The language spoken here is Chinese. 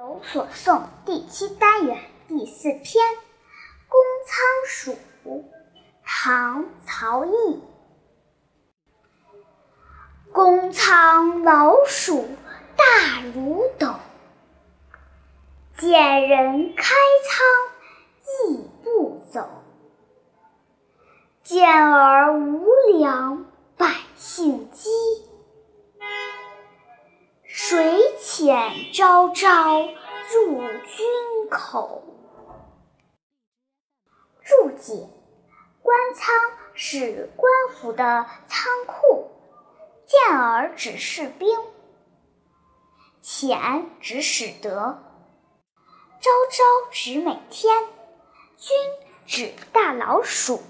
有所诵第七单元第四篇《公仓鼠》，唐·曹毅。公仓老鼠大如斗，见人开仓亦不走。见而无粮，百姓饥。遣朝朝入军口。注解：官仓是官府的仓库，见儿指士兵，遣指使得，朝朝指每天，军指大老鼠。